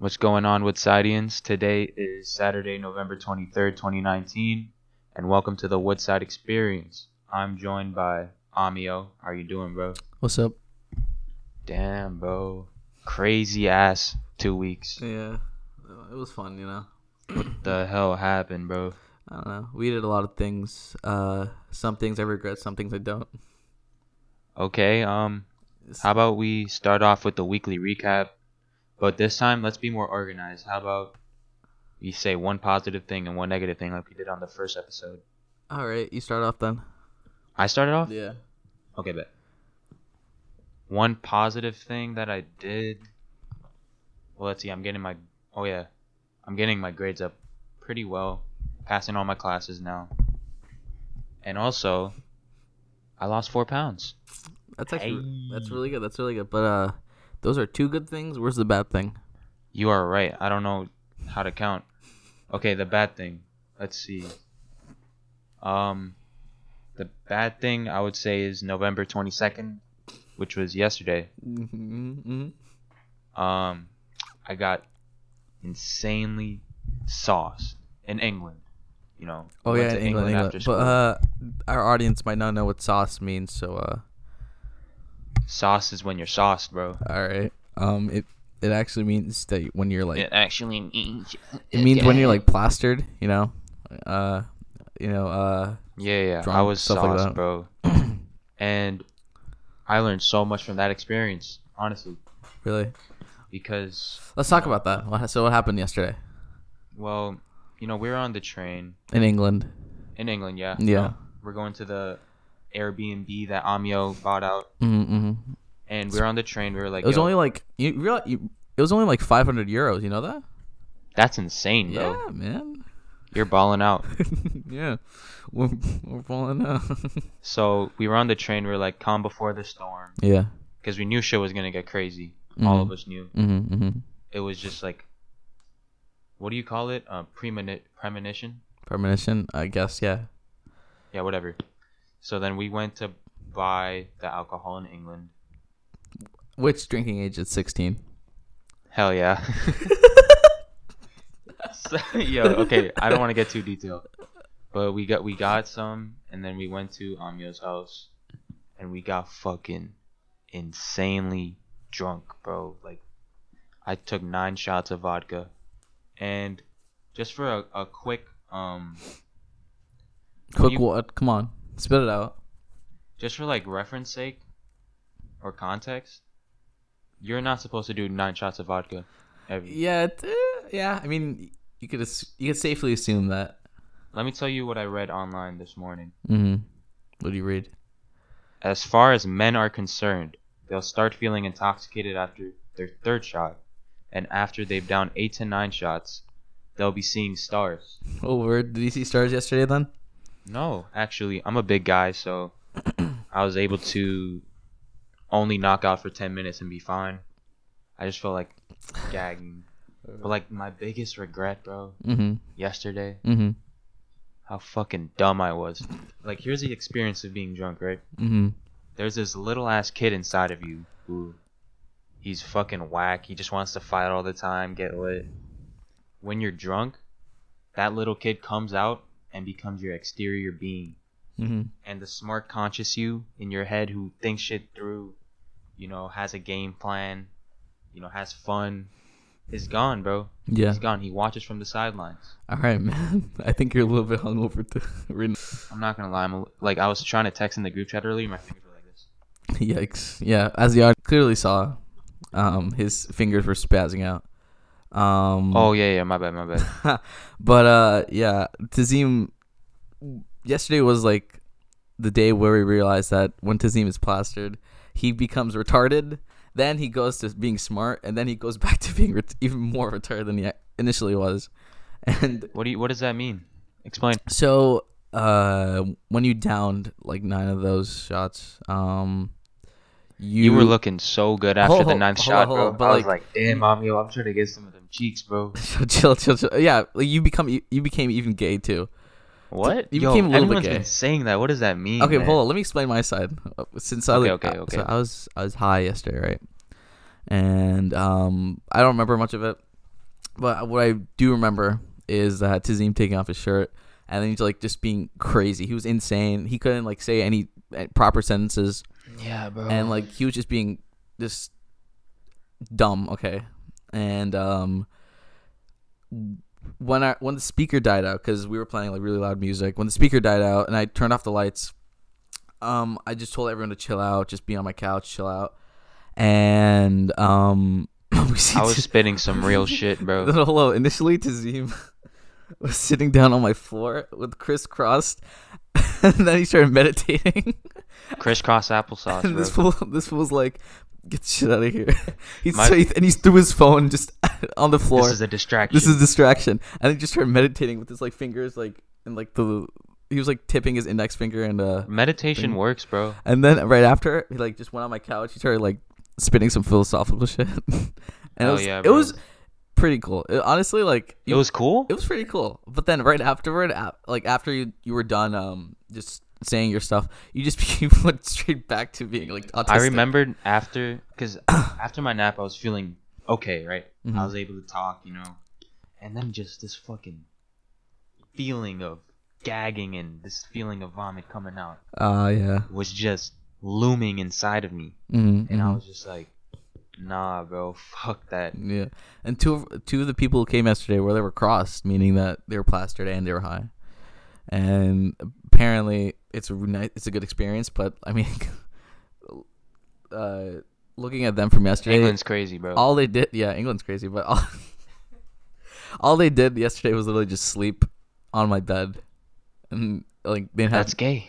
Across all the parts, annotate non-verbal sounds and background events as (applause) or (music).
What's going on Woodsidians? Today is Saturday, November 23rd, 2019, and welcome to the Woodside Experience. I'm joined by Amio. How you doing, bro? What's up? Damn, bro. Crazy ass two weeks. Yeah, it was fun, you know. What the hell happened, bro? I don't know. We did a lot of things. Uh, some things I regret, some things I don't. Okay, um, how about we start off with the weekly recap? But this time, let's be more organized. How about we say one positive thing and one negative thing like we did on the first episode? All right, you start off then. I started off? Yeah. Okay, bet. One positive thing that I did. Well, let's see. I'm getting my. Oh yeah, I'm getting my grades up pretty well, passing all my classes now. And also, I lost four pounds. That's actually that's really good. That's really good. But uh, those are two good things. Where's the bad thing? You are right. I don't know how to count. Okay, the bad thing. Let's see. Um, the bad thing I would say is November 22nd, which was yesterday. Mm-hmm. Um, I got insanely sauced in England. You know. Oh yeah, England, England. after But uh, our audience might not know what sauce means. So uh, sauce is when you're sauced, bro. all right. Um, it it actually means that when you're like it actually means. it means when you're like plastered. You know. Uh, you know. Uh. Yeah, yeah. I was stuff like bro. (clears throat) and I learned so much from that experience, honestly, Really. because Let's talk about that. So what happened yesterday well, you know, we were on the train in England? in England, yeah. Yeah. We're going to the Airbnb that Amio bought out, Mm-hmm. and we were on the train. We were like, It was "Yo, only like you realize you, it was only like 500 euros. You know that? that's insane, bro. Yeah, man. You're balling out." (laughs) yeah, we're, we're falling out. (laughs) So we were on the train. We were like, calm before the storm, yeah. because we knew shit was gonna get crazy. All of us knew. Mm-hmm, mm-hmm. It was just like, what do you call it? Uh, premoni- premonition? Premonition, I guess. Yeah. Yeah, whatever. So then we went to buy the alcohol in England. Which drinking age is 16? Hell yeah. (laughs) So- Yo, okay, I don't want to get too detailed, but we got we got some, and then we went to Amio's house, and we got fucking insanely drunk, bro. Like, I took nine shots of vodka, and just for a, a quick um, Quick, you- what? Come on, spit it out. just for like reference sake or context, you're not supposed to do nine shots of vodka. Every. Yeah, it, eh, yeah. I mean, you could ass- you could safely assume that. Let me tell you what I read online this morning. Mm-hmm. What do you read? As far as men are concerned, they'll start feeling intoxicated after their third shot, and after they've downed eight to nine shots, they'll be seeing stars. Oh, word. Did you see stars yesterday then? No, actually, I'm a big guy, so (clears throat) I was able to only knock out for 10 minutes and be fine. I just felt like gagging. But like my biggest regret, bro, Mm-hmm. yesterday, Mm-hmm. how fucking dumb I was. Like here's the experience of being drunk, right? Mm-hmm. There's this little ass kid inside of you who he's fucking whack. He just wants to fight all the time, get lit. When you're drunk, that little kid comes out and becomes your exterior being. Mm-hmm. And the smart conscious you in your head who thinks shit through, you know, has a game plan, you know, has fun, is gone, bro. Yeah. He's gone. He watches from the sidelines. All right, (laughs) man. I think you're a little bit hungover too. (laughs) I'm not gonna lie. I'm a, like I was trying to text in the group chat earlier. My fingers were like this. (laughs) Yikes. Yeah, as the audience clearly saw, um, his fingers were spazzing out. Um, Oh yeah, yeah. My bad, my bad. (laughs) but uh, yeah, Tazim. Yesterday was like the day where we realized that when Tazim is plastered, he becomes retarded. Then he goes to being smart, and then he goes (laughs) back to being ret- even more retarded than he initially was. And What do you? What does that mean? Explain. So, uh, when you downed like nine of those shots, um, you, You, were looking so good after Hold- the ninth hold shot, on, hold bro. but, I was like- like, damn, mom, yo, I'm trying to get some of them cheeks, bro. (laughs) so chill, chill, chill. Yeah, like you become you, you became even gay too. What? You yo, became a little bit gay. been saying that. What does that mean? Okay, man? hold on. Let me explain my side. Uh, Since I Okay, like, okay, uh, okay. So I was I was high yesterday, right? And um, I don't remember much of it. But what I do remember is uh, Tazim taking off his shirt and then he's like just being crazy. He was insane. He couldn't like say any uh, proper sentences, Yeah, bro. and like he was just being just dumb. Okay, and um, when I when the speaker died out because we were playing like really loud music. When the speaker died out and I turned off the lights, um, I just told everyone to chill out, just be on my couch, chill out, and um, (laughs) we see I was spitting some real (laughs) shit, bro. Hello. Initially, Tazim (laughs) was sitting down on my floor with crisscrossed, and then he started meditating. Crisscross applesauce, and this bro. fool, this fool's like, "Get the shit out of here!" (laughs) He's My- so he- and he's threw his phone just (laughs) on the floor. This is a distraction. This is a distraction, and he just started meditating with his like fingers, like and like the he was like tipping his index finger and uh, meditation thing. works, bro. and then right after he like just went on my couch. He started like spinning some philosophical (laughs) shit, and it was yeah, it was pretty cool. It- honestly, like It was cool. it was pretty cool. But then right afterward, like after you you were done, um, just saying your stuff, you just (laughs) went straight back to being like autistic. I remembered after, because (coughs) after my nap, I was feeling okay, right? Mhm. I was able to talk, you know, and then just this fucking feeling of gagging and this feeling of vomit coming out Uh yeah. was just looming inside of me, Mm-hmm, and I was just like, "Nah, bro, (laughs) fuck that." yeah. And two of two of the people who came yesterday where they were crossed, meaning that they were plastered and they were high. And apparently, it's a nice, it's a good experience. But I mean, (laughs) uh, looking at them from yesterday, England's crazy, bro. all they did yeah england's crazy but all, (laughs) all they did yesterday was literally just sleep on my bed and like they didn't That's gay.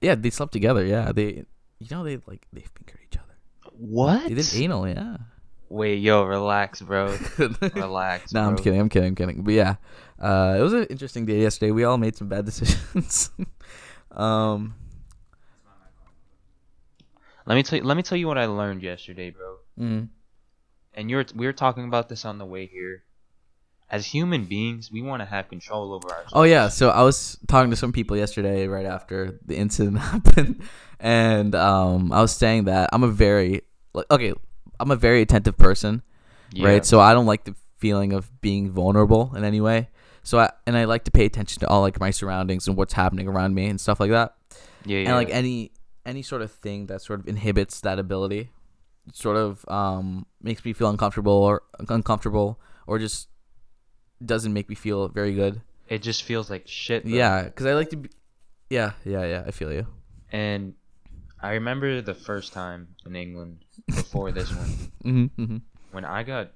yeah they slept together yeah they you know they like they fingered each other What? they did anal yeah Wait, yo, relax, bro. (laughs) relax. no i'm kidding i'm kidding i'm kidding but yeah uh it was an interesting day yesterday we all made some bad (laughs) decisions um Let me tell you. Let me tell you what I learned yesterday, bro. mm, and you're we were talking about this on the way here. As human beings, we want to have control over ourselves. Oh yeah, so I was talking to some people yesterday right after the incident (laughs) happened, and um, I was saying that I'm a very okay, I'm a very attentive person, Yeah. right? So I don't like the feeling of being vulnerable in any way. So I and I like to pay attention to all like my surroundings and what's happening around me and stuff like that. yeah, yeah. And like any any sort of thing that sort of inhibits that ability, sort of um makes me feel uncomfortable or uncomfortable or just doesn't make me feel very good. it just feels like shit. bro. Yeah, because I like to be. Yeah, yeah, yeah. I feel you. And I remember the first time in England before this one (laughs) Mm-hmm. Mm-hmm. when I got,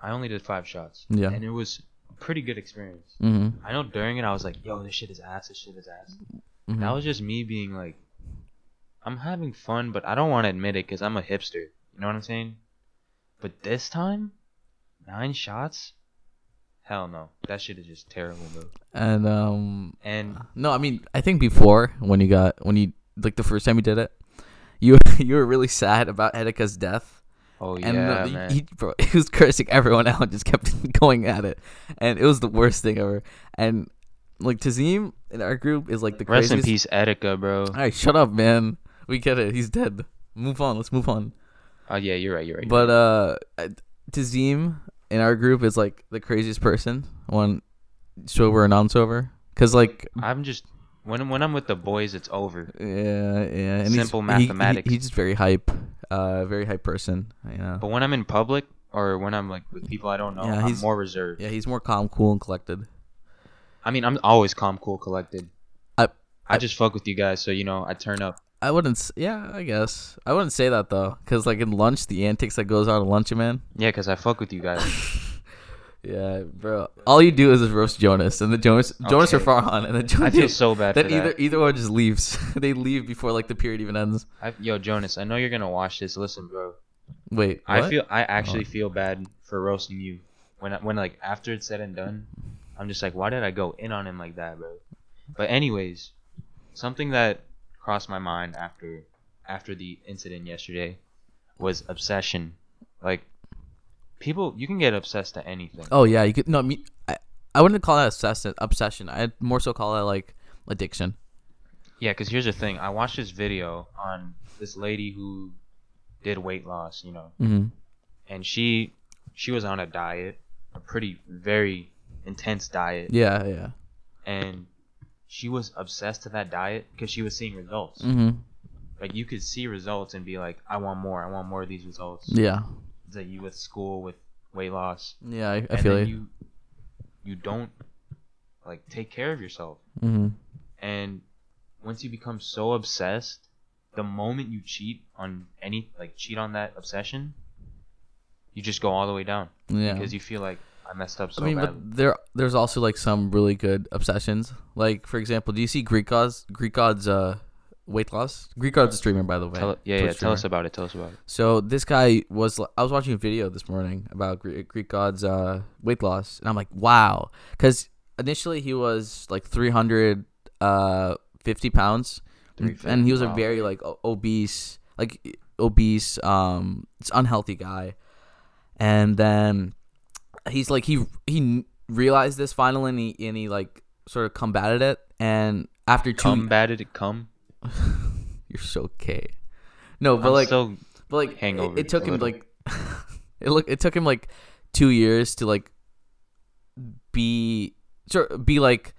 I only did five shots. Yeah. And it was pretty good experience. Mm-hmm. I know during it I was like, yo, this shit is ass. This shit is ass. Mhm. That was just me being like, I'm having fun, but I don't want to admit it because I'm a hipster. You know what I'm saying? But this time, nine shots? Hell no. That shit is just terrible, bro. And um, And no, I mean, I think before when you got when you like the first time you did it, you (laughs) you were really sad about Etika's death. Oh And yeah, uh, man. he, bro, (laughs) he was cursing everyone out, and just kept (laughs) going at it, and it was the worst thing ever. And like Tazim in our group is like the Rest craziest. in peace, Etika, bro. All right, shut up, man. We get it. He's dead. Move on. Let's move on. Oh yeah, you're right. You're right. But uh, Tazim in our group is like the craziest person, one sober or non-sober. Cause like I'm just when when I'm with the boys, it's over. yeah, yeah, and Simple he's, he- he- mathematics. he's just very hype, uh, very hype person. You know. But when I'm in public or when I'm like with people I don't know, Yeah, I'm he's- more reserved. Yeah, he's more calm, cool, and collected. I mean, I'm always calm, cool, collected. I- I just fuck with you guys, so you know I turn up. I wouldn't. Yeah, I guess I wouldn't say that though, cause like in lunch, the antics that goes on at lunch, man. Yeah, cause I fuck with you guys. (laughs) Yeah, bro. All you do is roast Jonas, and the Jonas, Jonas or Okay. Farhan, and then Jonas. I feel so bad Then for either that. either one just leaves. (laughs) they leave before like the period even ends. I, yo, Jonas, I know you're gonna watch this. Listen, bro. Wait, I what? feel I actually Oh. feel bad for roasting you. When I, when like after it's said and done, I'm just like, why did I go in on him like that, bro? But anyways, something that crossed my mind after after the incident yesterday was obsession. Like people, you can get obsessed to anything. Oh yeah, you could no me. I, I wouldn't call that obsession. Obsession. I'd more so call it like addiction. Yeah, because here's the thing. I watched this video on this lady who did weight loss, you know, Mm-hmm. and she she was on a diet, a pretty very intense diet, Yeah, yeah. and she was obsessed to that diet because she was seeing results. Mhm. Like you could see results and be like, I want more. I want more of these results. Yeah. Like you with school with weight loss. Yeah, I, I feel you. you don't like take care of yourself. Mhm. And once you become so obsessed, the moment you cheat on any like cheat on that obsession, you just go all the way down Yeah. because you feel like I messed up so I mean, badly. but there there's also like some really good obsessions. Like for example, do you see Greekgodx? Greek gods uh weight loss. Greekgodx a streamer by the way. Tell, yeah, Twitch yeah. Tell us about it. Tell us about it. So this guy was I was watching a video this morning about Greek, Greekgodx uh weight loss, and I'm like, wow, because initially he was like 300 uh 50 pounds, and he was a very like obese, like obese, um, it's unhealthy guy, and then he's like he he realized this finally, and he and he like sort of combated it, and after two, Combated it. Come. (laughs) you're so gay. No, but I'm like so but like it- hangover it, took him like (laughs) it look it took him like two years to like be be like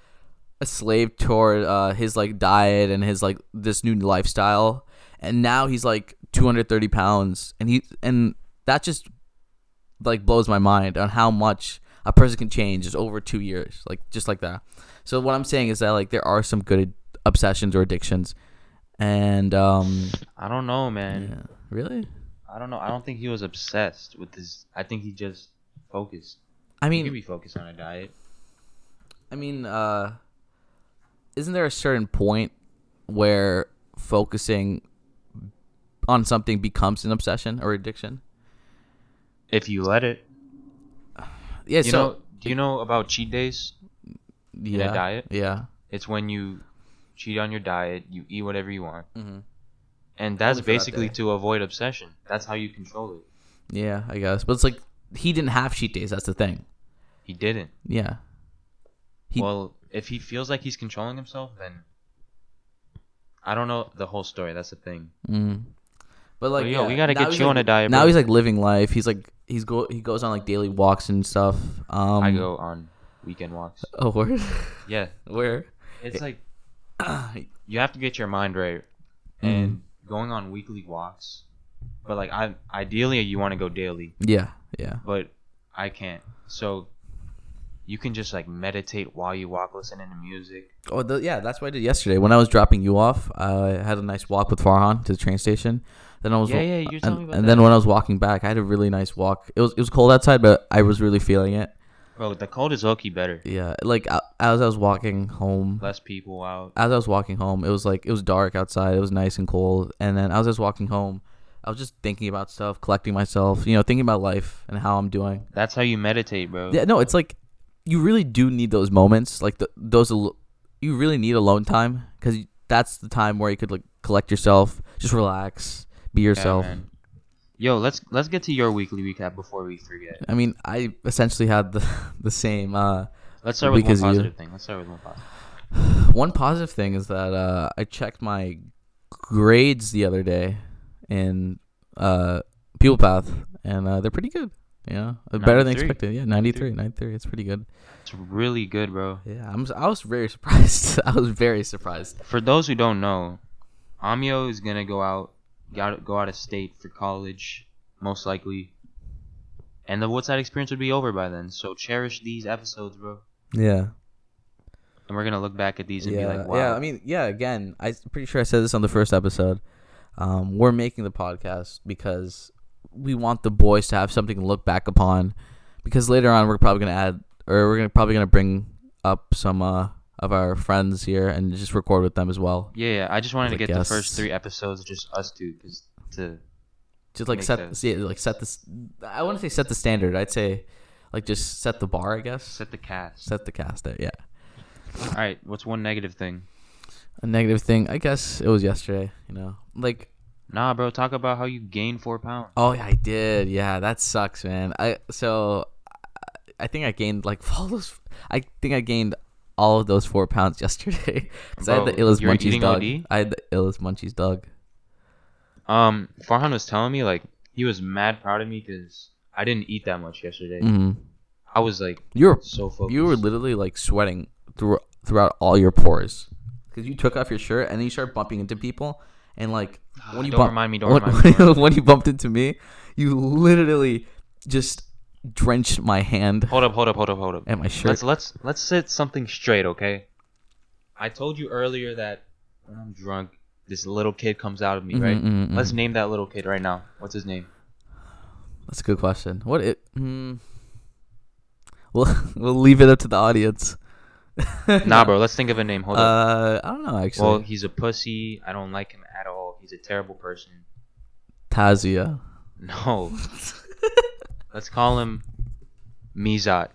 a slave toward uh his like diet and his like this new lifestyle. And now he's like 230 pounds and he and that just like blows my mind on how much a person can change just over two years like just like that. So what i'm saying is that like there are some good obsessions or addictions and um I don't know, man. yeah really I don't know. I don't think he was obsessed with this. I think he just focused. I He mean, could be focused on a diet. I mean, uh, isn't there a certain point where focusing on something becomes an obsession or addiction? If you let it. Yeah. You so know, do you know about cheat days? yeah, diet? Yeah. It's when you cheat on your diet, you eat whatever you want. Mm-hmm. And that's for that basically to avoid obsession. That's how you control it. Yeah, I guess. But it's like he didn't have cheat days. That's the thing. He didn't. Yeah. He- well, if he feels like he's controlling himself, then I don't know the whole story. That's the thing. Mm. But like, Well, yo, yeah, we gotta get you like- on a diet, Now bro. he's like living life. He's like he's go he goes on like daily walks and stuff. Um, I go on weekend walks. Oh, where? Yeah, (laughs) where? it's like you have to get your mind right, and mm-hmm. going on weekly walks. But like, I ideally you want to go daily, yeah, yeah. but I can't. So you can just like meditate while you walk, listening to music. Oh, the, yeah, that's what I did yesterday. When I was dropping you off, I had a nice walk with Farhan to the train station. Then I was Yeah, yeah, you were telling me and, about and that. then when I was walking back, I had a really nice walk. It was it was cold outside, but I was really feeling it. Bro, the cold is low-key better. Yeah, like as I was walking home, Less people out. as I was walking home, it was like it was dark outside. It was nice and cold, and then as I was walking home, I was just thinking about stuff, collecting myself, you know, thinking about life and how I'm doing. That's how you meditate, bro. Yeah, no, it's like you really do need those moments, like the, those. al- You really need alone time because that's the time where you could like collect yourself, just relax, be Yeah, yourself. man. Yo, let's let's get to your weekly recap before we forget. I mean, I essentially had the (laughs) the same. Uh, Let's start with one you- positive thing. Let's start with one positive. (sighs) one positive thing is that uh, I checked my grades the other day in uh, PupilPath, and uh, they're pretty good. You know, better than expected. Yeah, 93, 93. It's pretty good. It's really good, bro. Yeah, I'm. I was very (laughs) surprised. I was very surprised. For those who don't know, Amio is gonna go out, got go out of state for college, most likely. And the Woodside experience would be over by then. So cherish these episodes, bro. Yeah. And we're gonna look back at these and yeah, be like, wow. yeah. I mean, yeah. Again, I'm pretty sure I said this on the first episode. Um, we're making the podcast because we want the boys to have something to look back upon. Because later on, we're probably gonna add, or we're gonna probably gonna bring up some uh of our friends here and just record with them as well. yeah, yeah. I just wanted to get the first three episodes just us two, cause to Just like set, sense. yeah, like set this. I want to say set the standard. I'd say, like just set the bar. I guess set the cast. set the cast there. Yeah. All right. What's one negative thing? A negative thing, I guess it was yesterday. You know, like Nah, bro. Talk about how you gained four pounds. Oh yeah, I did. Yeah, that sucks, man. I so I think I gained like (laughs) those. I think I gained all of those four pounds (laughs) yesterday (laughs) because I had the illest munchies dog. OD? I had the illest munchies dog. Um, Farhan was telling me like he was mad proud of me because I didn't eat that much yesterday. Mm-hmm. I was like You were so focused. you were literally like sweating through throughout all your pores because you took off your shirt and then you started bumping into people and like when you Ah, Don't bump- remind me, don't (laughs) when, remind me, when you bumped into me, you literally just drenched my hand Hold up, hold up, hold up, hold up. and my shirt. Let's let's let's set something straight, okay? I told you earlier that when I'm drunk, this little kid comes out of me, Mhm, right? mhm, Let's mhm. name that little kid right now. What's his name? That's a good question. What it? Mm, we'll (laughs) we'll leave it up to the audience. (laughs) Nah, bro. Let's think of a name. Hold up. Uh, I don't know actually. Well, he's a pussy. I don't like him at all. He's a terrible person. Tazia. No. (laughs) Let's call him Mizat.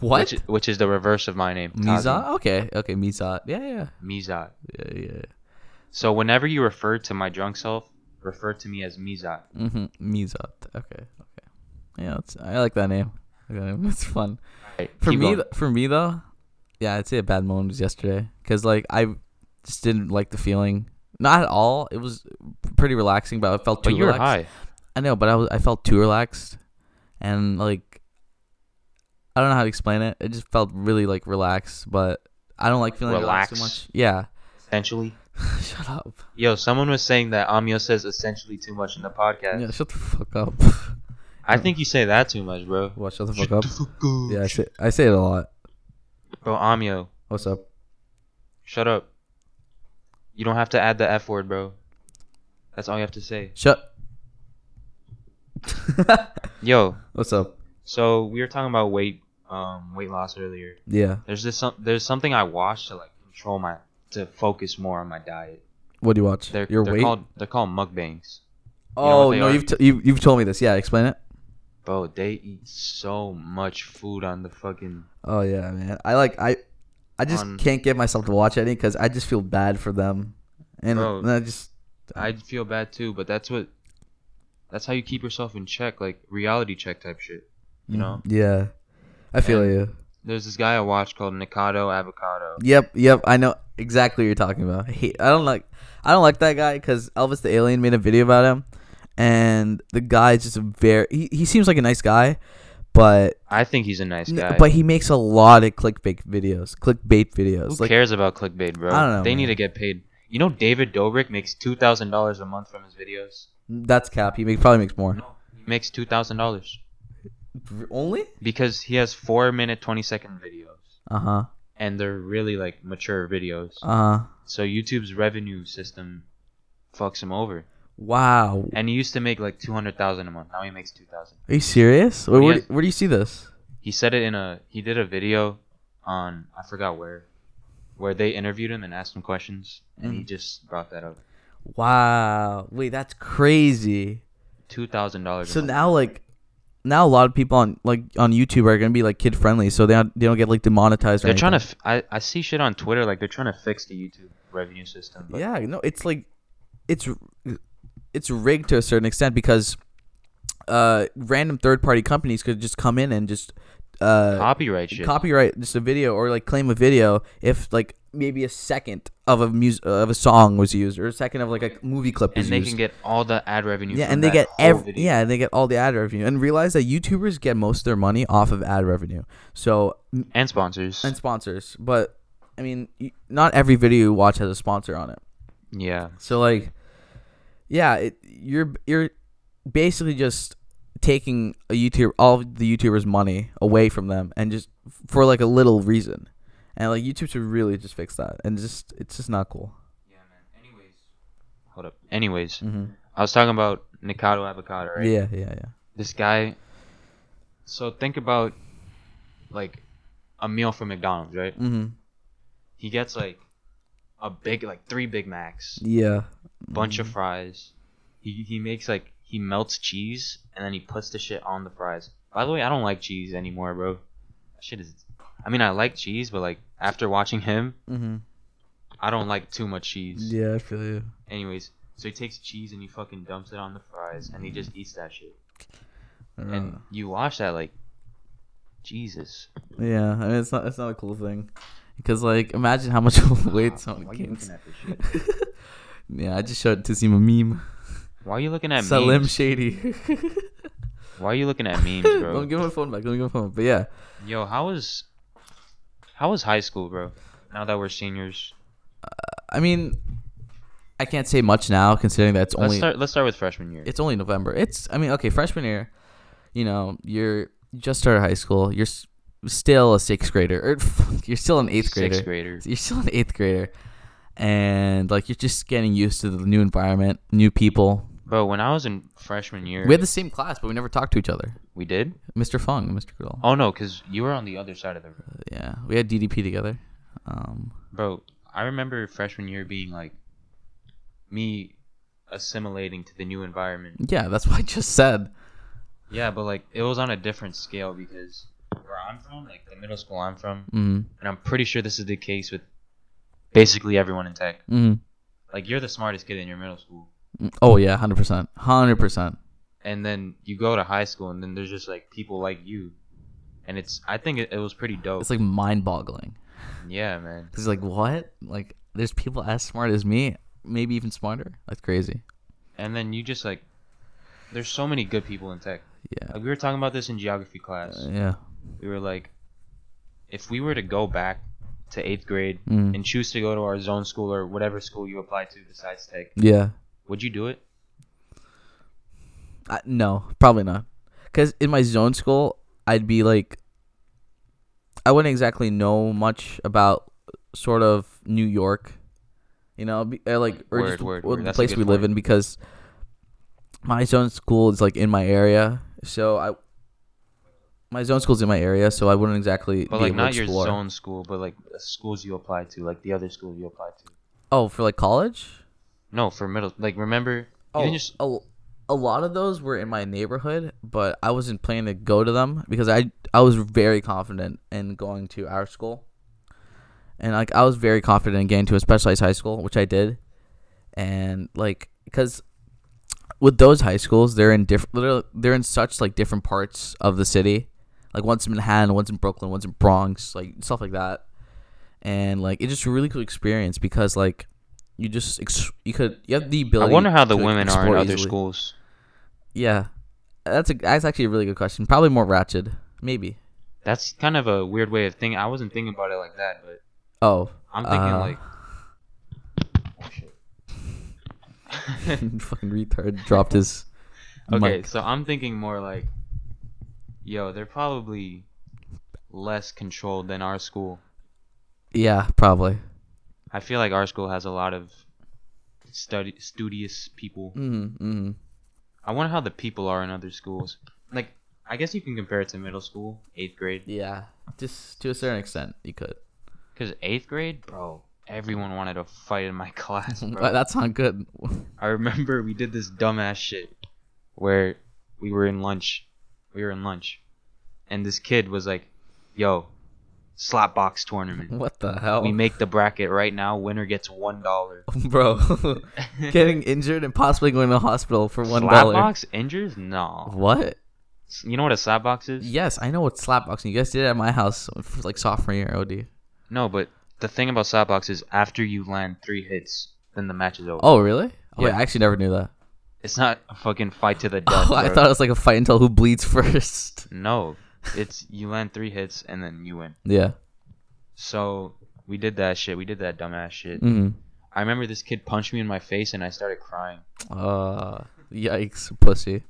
What? Which, which is the reverse of my name. Mizat? Okay, okay, Mizat. Yeah, yeah, Mizat. yeah, yeah. So whenever you refer to my drunk self, refer to me as Mizat. Mm-hmm. Mizat. Okay, okay. Yeah, I like that name. I like that name. (laughs) It's fun. Alright, For me, going. for me though, yeah, I'd say a bad moment was yesterday because like I just didn't like the feeling. Not at all. It was pretty relaxing, but I felt too but you were relaxed. high. I know, but I was I felt too relaxed, and like I don't know how to explain it. It just felt really like relaxed, but I don't like feeling relaxed too much. Yeah. Essentially. (laughs) shut up. Yo, someone was saying that Amio says essentially too much in the podcast. Yeah, shut the fuck up. I think you say that too much, bro. what? Shut the fuck up. Yeah, I say I say it a lot. Bro, Amio, What's up? shut up. You don't have to add the F word, bro. That's all you have to say. Shut. (laughs) Yo, What's up? so we were talking about weight, um, weight loss earlier. Yeah. There's this some, there's something I watch to like control my, to focus more on my diet. What do you watch? They're Your they're weight. called they're called mukbangs. know oh no, are? you've t- you, you've told me this. Yeah, explain it. Bro, they eat so much food on the fucking. Oh yeah, man. I like I, I just On- can't get myself to watch any because I just feel bad for them, and, Bro. and I just I feel bad too, but that's what. That's how you keep yourself in check, like reality check type shit. You know. Mm, Yeah, I feel And- you. There's this guy I watched called Nikocado Avocado. Yep, yep. I know exactly what you're talking about. I, hate, I don't like I don't like that guy because Elvis the Alien made a video about him, and the guy's just a very he, he seems like a nice guy, but I think he's a nice guy. but he makes a lot of clickbait videos, clickbait videos. Who like cares about clickbait, bro? I don't know, They man. need to get paid. You know, David Dobrik makes two thousand dollars a month from his videos. That's cap. He make, probably makes more. No, he makes two thousand dollars Only? because he has four minute, twenty second videos, Uh huh. and they're really like mature videos. Uh huh. So YouTube's revenue system fucks him over. Wow. And he used to make like two hundred thousand a month. Now he makes two thousand. Are you serious? Where, where, Yes. where do you see this? He said it in a. He did a video on I forgot where, where they interviewed him and asked him questions, and he Mhm. just brought that up. Wow. Wait, that's crazy. Two thousand dollars. So now, like, now a lot of people on like on YouTube are gonna be like kid friendly, so they don't, they don't get like demonetized. They're trying to. F- I I see shit on Twitter like they're trying to fix the YouTube revenue system. Yeah, no, it's like, it's it's rigged to a certain extent because uh random third party companies could just come in and just uh copyright shit. copyright just a video or like claim a video if like maybe a second of a mus- uh, of a song was used or a second of like a movie clip was used. and they used. can get all the ad revenue. yeah, and they get every video. yeah, and they get all the ad revenue. And realize that YouTubers get most of their money off of ad revenue. So and sponsors. and sponsors, but I mean, not every video you watch has a sponsor on it. yeah, So like, yeah, it, you're you're basically just taking a YouTuber all the YouTubers' money away from them and just for like a little reason. And like YouTube should really just fix that. And just it's just not cool. yeah, man. Anyways, hold up. Anyways, Mm-hmm. I was talking about Nikocado Avocado, right? Yeah, yeah, yeah. This guy. So think about, like, a meal from McDonald's, right? Mm-hmm. He gets like a big, like three Big Macs, Yeah. bunch of fries. He he makes like he melts cheese and then he puts the shit on the fries. By the way, I don't like cheese anymore, bro. That shit is. I mean, I like cheese, but like after watching him, Mm-hmm. I don't like too much cheese. Yeah, I feel you. Anyways, so he takes cheese and he fucking dumps it on the fries and he just eats that shit. And you watch that like, Jesus. yeah, I mean it's not it's not a cool thing. Because like imagine how much (laughs) weight someone Why are you gains. looking at this shit? (laughs) yeah, I just showed it to see a meme. Why are you looking at Salim memes? Shady. (laughs) Why are you looking at memes, (laughs) bro? give my phone back. Me give my phone. But yeah, Yo, how was how was high school, bro? Now that we're seniors, uh, I mean, I can't say much now considering that it's let's only start. Let's start with freshman year. it's only November. It's I mean, okay, freshman year, you know, you're you just started high school. You're s- still a sixth grader, er, (laughs) or you're still an eighth grader. Sixth grader. You're still an eighth grader, and like you're just getting used to the new environment, new people. Bro, when I was in freshman year, We had the same class, but we never talked to each other. we did. Mr. Fung, and Mr. Goodall. Oh no, because you were on the other side of the room, Yeah, we had DDP together. Um, bro. I remember freshman year being like me assimilating to the new environment. yeah, that's (laughs) what I just said. Yeah, but like it was on a different scale because where I'm from, like the middle school I'm from, Mm. and I'm pretty sure this is the case with basically everyone in tech. Mm. Like you're the smartest kid in your middle school, Oh yeah, hundred percent, hundred percent. and then you go to high school, and then there's just like people like you, and it's I think it, it was pretty dope. It's like mind-boggling. yeah, man. It's like what? Like there's people as smart as me, maybe even smarter. That's crazy. And then you just like, there's so many good people in tech. Yeah. Like we were talking about this in geography class. Uh, yeah. We were like, if we were to go back to eighth grade Mm. and choose to go to our zone school or whatever school you apply to besides tech, Yeah. Would you do it? I, no, probably not. Cause in my zone school, I'd be like, I wouldn't exactly know much about sort of New York, you know, be, uh, like or Word, just word, or word. the That's place we live in because my zone school is like in my area, so I. My zone school's in my area, so I wouldn't exactly. But be like able to not your zone school, but like schools you apply to, like the other school you apply to. Oh, for like college? No, for middle. Like remember, Oh, just a, a lot of those were in my neighborhood, but I wasn't planning to go to them because I I was very confident in going to our school, and like I was very confident in getting to a specialized high school, which I did, and like because with those high schools, they're in different they're in such like different parts of the city, like one's in Manhattan, one's in Brooklyn, one's in Bronx, like stuff like that, and like it's just a really cool experience because like. You just ex- you could you have the ability. I wonder how the women are in other easily. schools. Yeah, that's a that's actually a really good question. Probably more ratchet, maybe. That's kind of a weird way of thinking. I wasn't thinking about it like that, but Oh, I'm thinking Uh, like. Oh (laughs) shit. (laughs) fucking retard dropped his. (laughs) Okay, mic. so I'm thinking more like, yo, they're probably less controlled than our school. Yeah, probably. I feel like our school has a lot of study studious people. Mm-hmm, mm-hmm. I wonder how the people are in other schools. Like, I guess you can compare it to middle school, eighth grade, Yeah, just to a certain extent, you could. because eighth grade, bro, everyone wanted to fight in my (laughs) class, bro. That's not good. (laughs) I remember we did this dumbass shit where we were in lunch. We were in lunch. And this kid was like, yo, slap box tournament. what the hell, We make the bracket right now. Winner gets one dollar. (laughs) bro? (laughs) Getting injured and possibly going to the hospital for one slap dollar. box injures? No. What? You know what a slap box is? Yes, I know what slapboxing. You guys did it at my house for like sophomore year. OD. No, but the thing about slap box is after you land three hits, then the match is over. Oh, really? Oh, wait, Yeah. I actually never knew that. It's not a fucking fight to the death. Oh, (laughs) I thought it was like a fight until who bleeds first. No, it's you land three hits and then you win. Yeah. So we did that shit. We did that dumbass shit. Mm-hmm. I remember this kid punched me in my face and I started crying. Uh, yikes, pussy.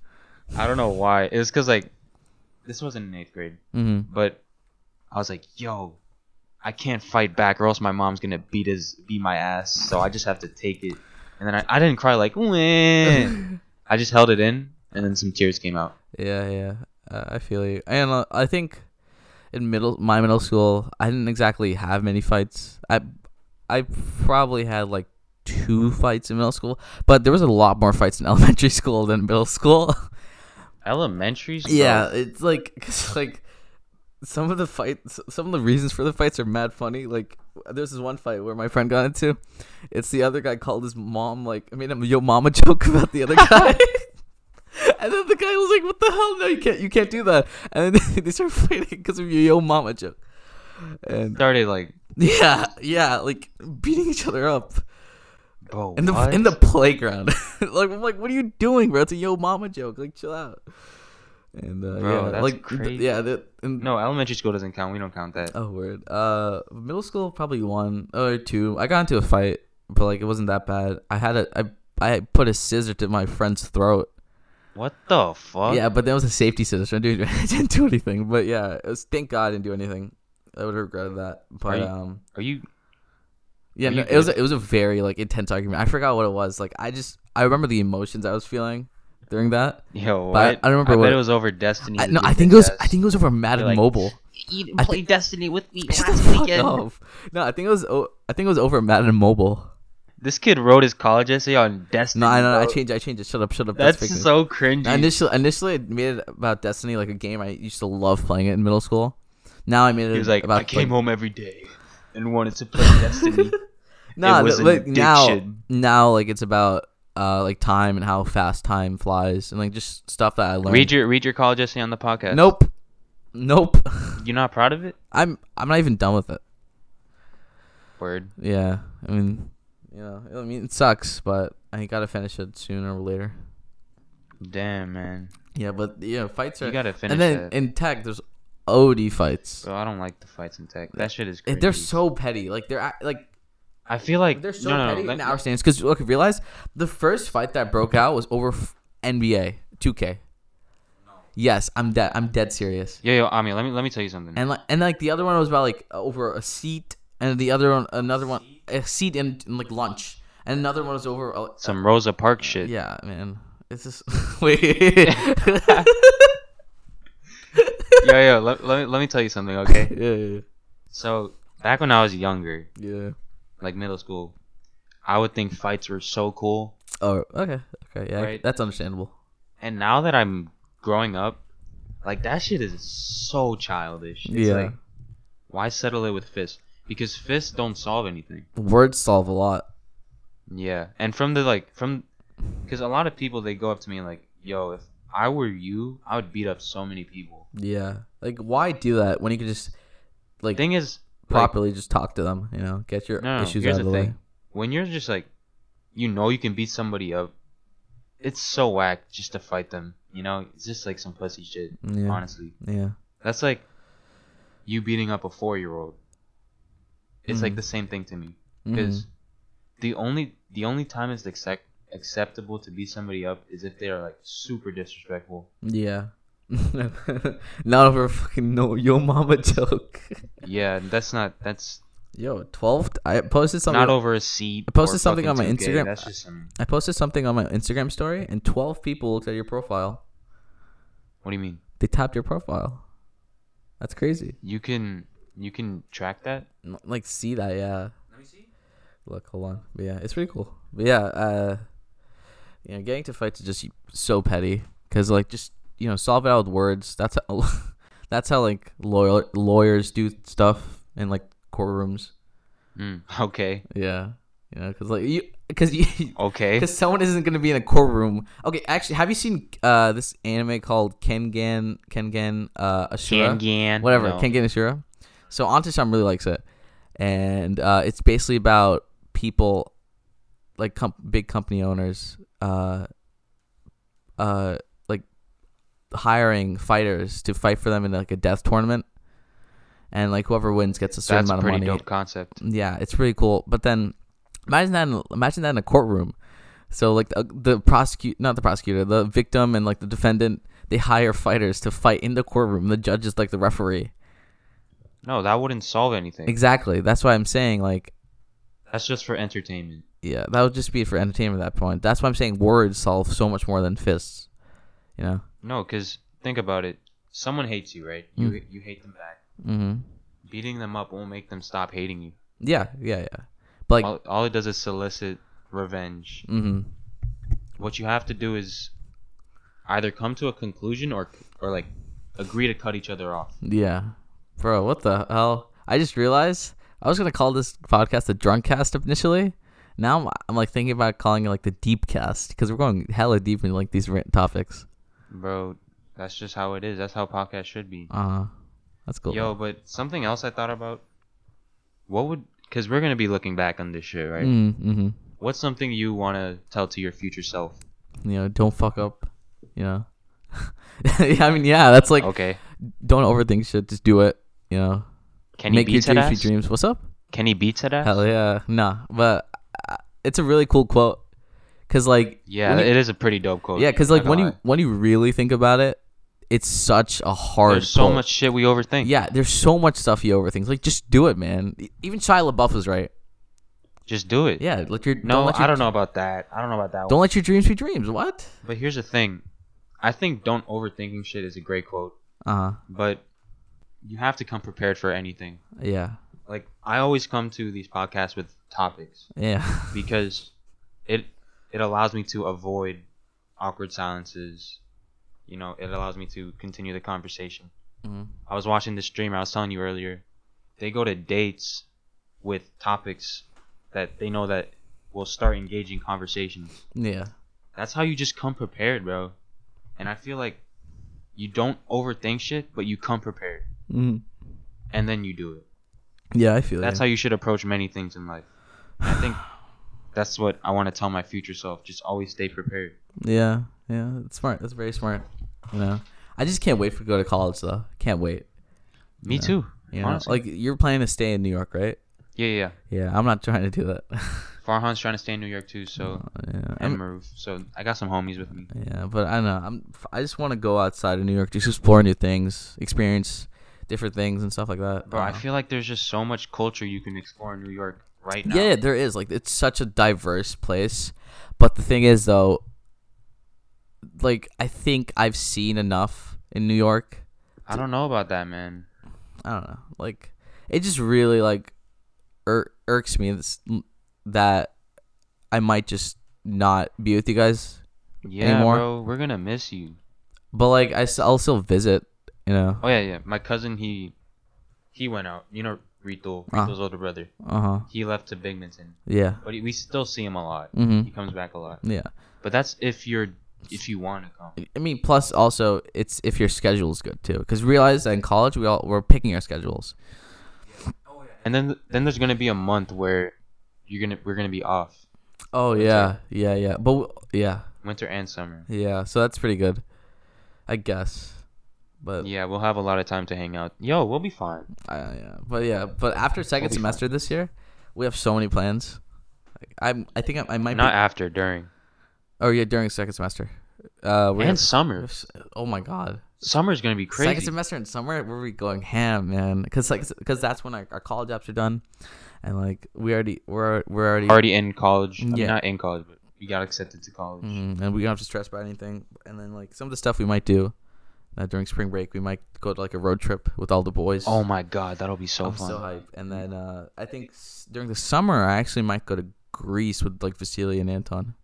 I don't know why. It was because like this wasn't in eighth grade, Mm-hmm. but I was like, "Yo, I can't fight back, or else my mom's gonna beat his beat my ass." So I just have to take it. And then I, I didn't cry like. (laughs) I just held it in, and then some tears came out. Yeah, yeah. Uh, I feel you. And uh, I think in middle, my middle school, I didn't exactly have many fights. I, I probably had like two fights in middle school, but there was a lot more fights in (laughs) elementary school than middle school. (laughs) Elementary. Bro, (laughs) yeah, it's like, cause like some of the fights, some of the reasons for the fights are mad funny. Like there's this one fight where my friend got into. It's the other guy called his mom like I made him yo mama joke about the other guy. (laughs) And then the guy was like, "What the hell? No, you can't. You can't do that." And then (laughs) they start fighting because of your yo mama joke. And started like, (laughs) yeah, yeah, like beating each other up Oh, in the what? in the playground. like I'm like, "What are you doing, bro? It's a yo mama joke. Like, chill out." And uh, Bro, yeah, like crazy. yeah, the, and, No, elementary school doesn't count. We don't count that. Oh word. Uh, middle school probably one or two. I got into a fight, but like it wasn't that bad. I had a I I put a scissor to my friend's throat. What the fuck? Yeah, but that was a safety. So I didn't, I didn't do anything. But yeah, it was, thank God I didn't do anything. I would have regretted that. But you- um, Are you? yeah, Are no, you it was a, it was a very like intense argument. I forgot what it was. Like I just I remember the emotions I was feeling during that. Yo, But I- what? I don't remember I what- bet it was over Destiny. I, no, I think it was. I think it was over Madden like, Mobile. You I play Destiny with me last weekend. up. No, I think it was o- I think it was over Madden Mobile. This kid wrote his college essay on Destiny. No, I know. I changed. I changed it. Shut up. Shut up. That's news. so cringy. Initially, initially, I made it about Destiny, like a game I used to love playing it in middle school. Now I made it he was like, about I came like, home every day and wanted to play Destiny. (laughs) Nah, it was th- an like now, now like it's about uh like time and how fast time flies and like just stuff that I learned. read your read your college essay on the podcast. Nope. Nope. (laughs) You're not proud of it? I'm I'm not even done with it. Word. Yeah. I mean, you know, I mean it sucks, but I gotta finish it sooner or later. Damn, man. Yeah, but yeah, fights are. You gotta finish it. and then that. in tech, there's OD fights. Bro, I don't like the fights in tech. That shit is cringy. They're so petty. Like they're like I feel like They're so no, no, petty no, in our stance. Because look, realize the first fight that broke out was over NBA 2K. Yes, I'm dead. I'm dead serious. Yeah, Yo, yo, mean, let me let me tell you something. And like, and like the other one was about like over a seat, and the other one, another one, a seat in, in like lunch, and another one was over. Uh, Some Rosa Park shit. yeah, man. It's just (laughs) wait. (laughs) yo, yo, let, let, me, let me tell you something, okay? (laughs) yeah, So, back when I was younger, yeah. like middle school, I would think fights were so cool. Oh, okay, okay, yeah, Right. that's understandable. And now that I'm growing up, like that shit is so childish. It's Yeah. like, why settle it with fists? Because fists don't solve anything. Words solve a lot. Yeah. And from the, like, from, because a lot of people, they go up to me and like, yo, if I were you, I would beat up so many people. Yeah, like why do that when you could just like Thing is, like, properly just talk to them? You know, get your No, issues out of the the way. when you're just like, you know, you can beat somebody up. It's so whack just to fight them. You know, it's just like some pussy shit. Yeah. Honestly, Yeah. that's like you beating up a four-year-old. It's like Mhm. the same thing to me. Because the only the only time it's accept, acceptable to beat somebody up is if they are like super disrespectful. Yeah. (laughs) Not over a fucking no yo mama (laughs) joke. Yeah, that's not that's Yo, twelve. I posted something. not over a seat. I posted something on my Instagram. That's just some. I posted something on my Instagram story, and twelve people looked at your profile. What do you mean? They tapped your profile. That's crazy. You can you can track that. Like, see that? Yeah. Let me see. Look, hold on. But yeah, it's pretty cool. But yeah, uh, you know, getting to fights is just so petty because like just you know solve it out with words. That's how, (laughs) that's how like lawyer lawyers do stuff in like courtrooms. Mm, (laughs) okay. Yeah, you know, because like you, because you, (laughs) Okay. because someone isn't gonna be in a courtroom. Okay, actually, have you seen uh this anime called Kengan Kengan uh Ashura? Kangan. Whatever, No. Kengan Ashura. So Antisham really likes it, and uh, it's basically about people, like com- big company owners, uh, uh, like hiring fighters to fight for them in like a death tournament, and like whoever wins gets a certain That's amount pretty of money. dope concept. Yeah, it's pretty cool. But then imagine that in, imagine that in a courtroom. So like the, the prosecute not the prosecutor, the victim and like the defendant, they hire fighters to fight in the courtroom. The judge is like the referee. No, that wouldn't solve anything. Exactly. That's why I'm saying like That's just for entertainment. yeah, that would just be for entertainment at that point. That's why I'm saying words solve so much more than fists. You know? No, because think about it. Someone hates you, right? You Mm. you hate them back. Mhm. Beating them up won't make them stop hating you. Yeah, yeah, yeah. But like all, all it does is solicit revenge. mhm. What you have to do is either come to a conclusion or or like agree to cut each other off. Yeah. Bro, what the hell? I just realized I was gonna call this podcast the drunk cast initially. Now I'm, I'm like thinking about calling it like the deep cast because we're going hella deep in like these rant topics. Bro, that's just how it is. That's how podcasts should be. Uh huh. That's cool. Yo, but something else I thought about. What would because we're gonna be looking back on this shit, right? Mm, mm-hmm. What's something you want to tell to your future self? You know, don't fuck up. You know, (laughs) yeah, I mean, yeah, that's like okay. don't overthink shit. Just do it. You know, Kenny make your beats that dreams be ass. dreams. What's up? Kenny beats that ass. Hell yeah, nah. But uh, it's a really cool quote. Cause like Yeah, you- it is a pretty dope quote. yeah, cause like when you when you really think about it, it's such a hard. there's so quote. much shit we overthink. Yeah, there's so much stuff you overthink. Like just do it, man. Even Shia LaBeouf was right. Just do it. Yeah, let your No, don't let your, I don't know about that. I don't know about that. Don't one. let your dreams be dreams. What? But here's the thing. I think don't overthinking shit is a great quote, Uh huh. but you have to come prepared for anything. Yeah. Like I always come to these podcasts with topics Yeah. (laughs) because it it allows me to avoid awkward silences. You know, it allows me to continue the conversation. Mhm. I was watching this stream I was telling you earlier. They go to dates with topics that they know that will start engaging conversations. Yeah. That's how you just come prepared, bro. And I feel like you don't overthink shit, but you come prepared, hmm and then you do it. Yeah, I feel That's you. how you should approach many things in life. I think (sighs) that's what I want to tell my future self. Just always stay prepared. Yeah, yeah, it's smart. That's very smart. You know, I just can't wait for go to college though. Can't wait. Me Yeah. too. You know, honestly. like you're planning to stay in New York, right? yeah, yeah. yeah. Yeah, I'm not trying to do that. (laughs) Farhan's trying to stay in New York too, so yeah, and move. So I got some homies with me. yeah, but I don't know. I'm. I just want to go outside of New York, just explore new things, experience different things and stuff like that. Bro, I Uh, feel like there's just so much culture you can explore in New York right now. Yeah, there is. Like it's such a diverse place. But the thing is though, like I think I've seen enough in New York. I don't know about that, man. I don't know. Like it just really like ir- irks me that I might just not be with you guys. Yeah, Anymore? bro, we're gonna miss you. But like I will still visit, you know. Oh yeah, yeah. My cousin, he he went out. You know, Rito, Ah. Rito's older brother. Uh-huh. He left to Binghamton, Yeah. but he, we still see him a lot. Mm-hmm. He comes back a lot. Yeah. But that's if you're if you want to come. I mean plus also it's if your schedule is good too cuz realize that in college we all we're picking our schedules. And then then there's gonna be a month where you're gonna we're gonna be off, Oh yeah. Yeah, yeah. But yeah. winter and summer. Yeah, so that's pretty good. I guess. But Yeah, we'll have a lot of time to hang out. Yo, we'll be fine. Uh, yeah, but yeah, but after second be fine. semester this year, we have so many plans. I'm, I think I, I might Not be. after, during, Oh yeah, during second semester. Uh, we and we summer. oh my god, Summer's gonna be crazy. second semester in summer, we're we going ham, man? Because like, because that's when our, our college apps are done, and like we already we're we're already, Already in college. I mean, Yeah. not in college, but we got accepted to college. Mhm, and we don't have to stress about anything. And then like some of the stuff we might do. Uh, during spring break, we might go to like a road trip with all the boys. Oh my god, that'll be so I'm fun. so hyped. And then uh, I think s- during the summer, I actually might go to Greece with like Vasily and Anton.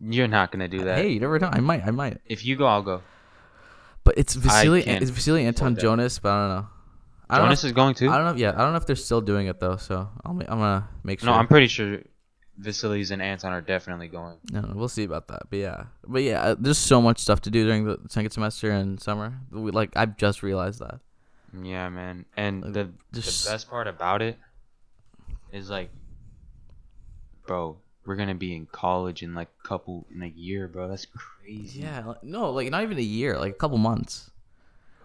You're not gonna do that. Hey, you never know. I might. I might. If you go, I'll go. But it's Vasily. It's Vasily, Anton. Jonas. But I don't know. I don't Jonas know is going if, too. I don't know. Yeah, I don't know if they're still doing it though. So I'll. I'm gonna make sure. No, I'm pretty sure Vasilis and Anton are definitely going. No, we'll see about that. But yeah, but yeah, uh, there's so much stuff to do during the second semester and summer. We, like I've just realized that. Yeah, man. And Like, the just- the best part about it is like, bro, we're gonna be in college in like a couple in a year, bro. That's crazy. Yeah. No, like not even a year. Like a couple months.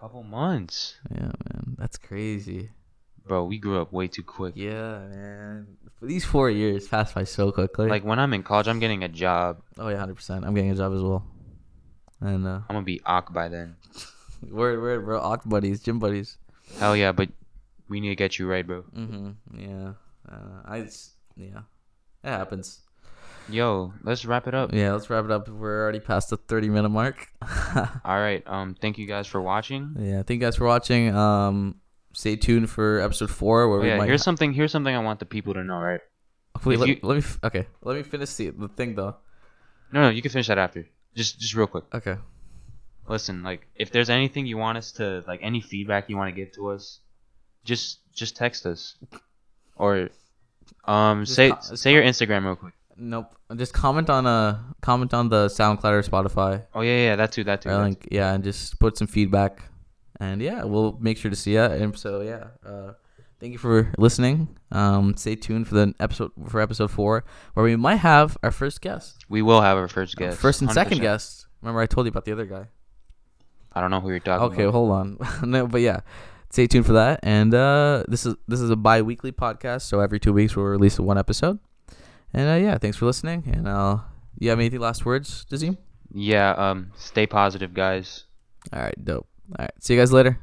couple months, Yeah, man. That's crazy. Bro. We grew up way too quick. Yeah, man. For These four years passed by so quickly. Like when I'm in college, I'm getting a job. oh yeah, hundred percent. I'm getting a job as well. And uh, I'm gonna be awk by then. (laughs) we're we're buddies, gym buddies. Hell yeah, but we need to get you right, bro. Mm-hmm. Yeah. Uh, I yeah. It happens. Yo, let's wrap it up. Yeah. Let's wrap it up. We're already past the thirty minute mark. (laughs) All right. Um, thank you guys for watching. yeah. Thank you guys for watching. Um, stay tuned for episode four where Oh, we yeah, might. here's something. Here's something I want the people to know. Right? Wait, if let, you- let me. Okay. Let me finish the the thing though. No, no, you can finish that after. Just, just real quick. Okay. listen like if there's anything you want us to like any feedback you want to give to us just just text us or um Just say co- just say your instagram real quick Nope. Just comment on uh comment on the SoundCloud or Spotify. oh yeah yeah that too that too, Or that link, yeah, and just put some feedback, and yeah, we'll make sure to see it. And so yeah, uh, thank you for listening. Um, stay tuned for the episode for episode four, where we might have our first guest, we will have our first guest first and second 100%. guest. Remember, I told you about the other guy. I don't know who you're talking Okay, about. hold on. (laughs) no, but yeah, stay tuned for that. And uh, this is this is a bi-weekly podcast, so every two weeks we'll release one episode. And uh, yeah, thanks for listening. And uh, you have anything last words, Dazim? Yeah, um, stay positive, guys. All right, dope. All right, see you guys later.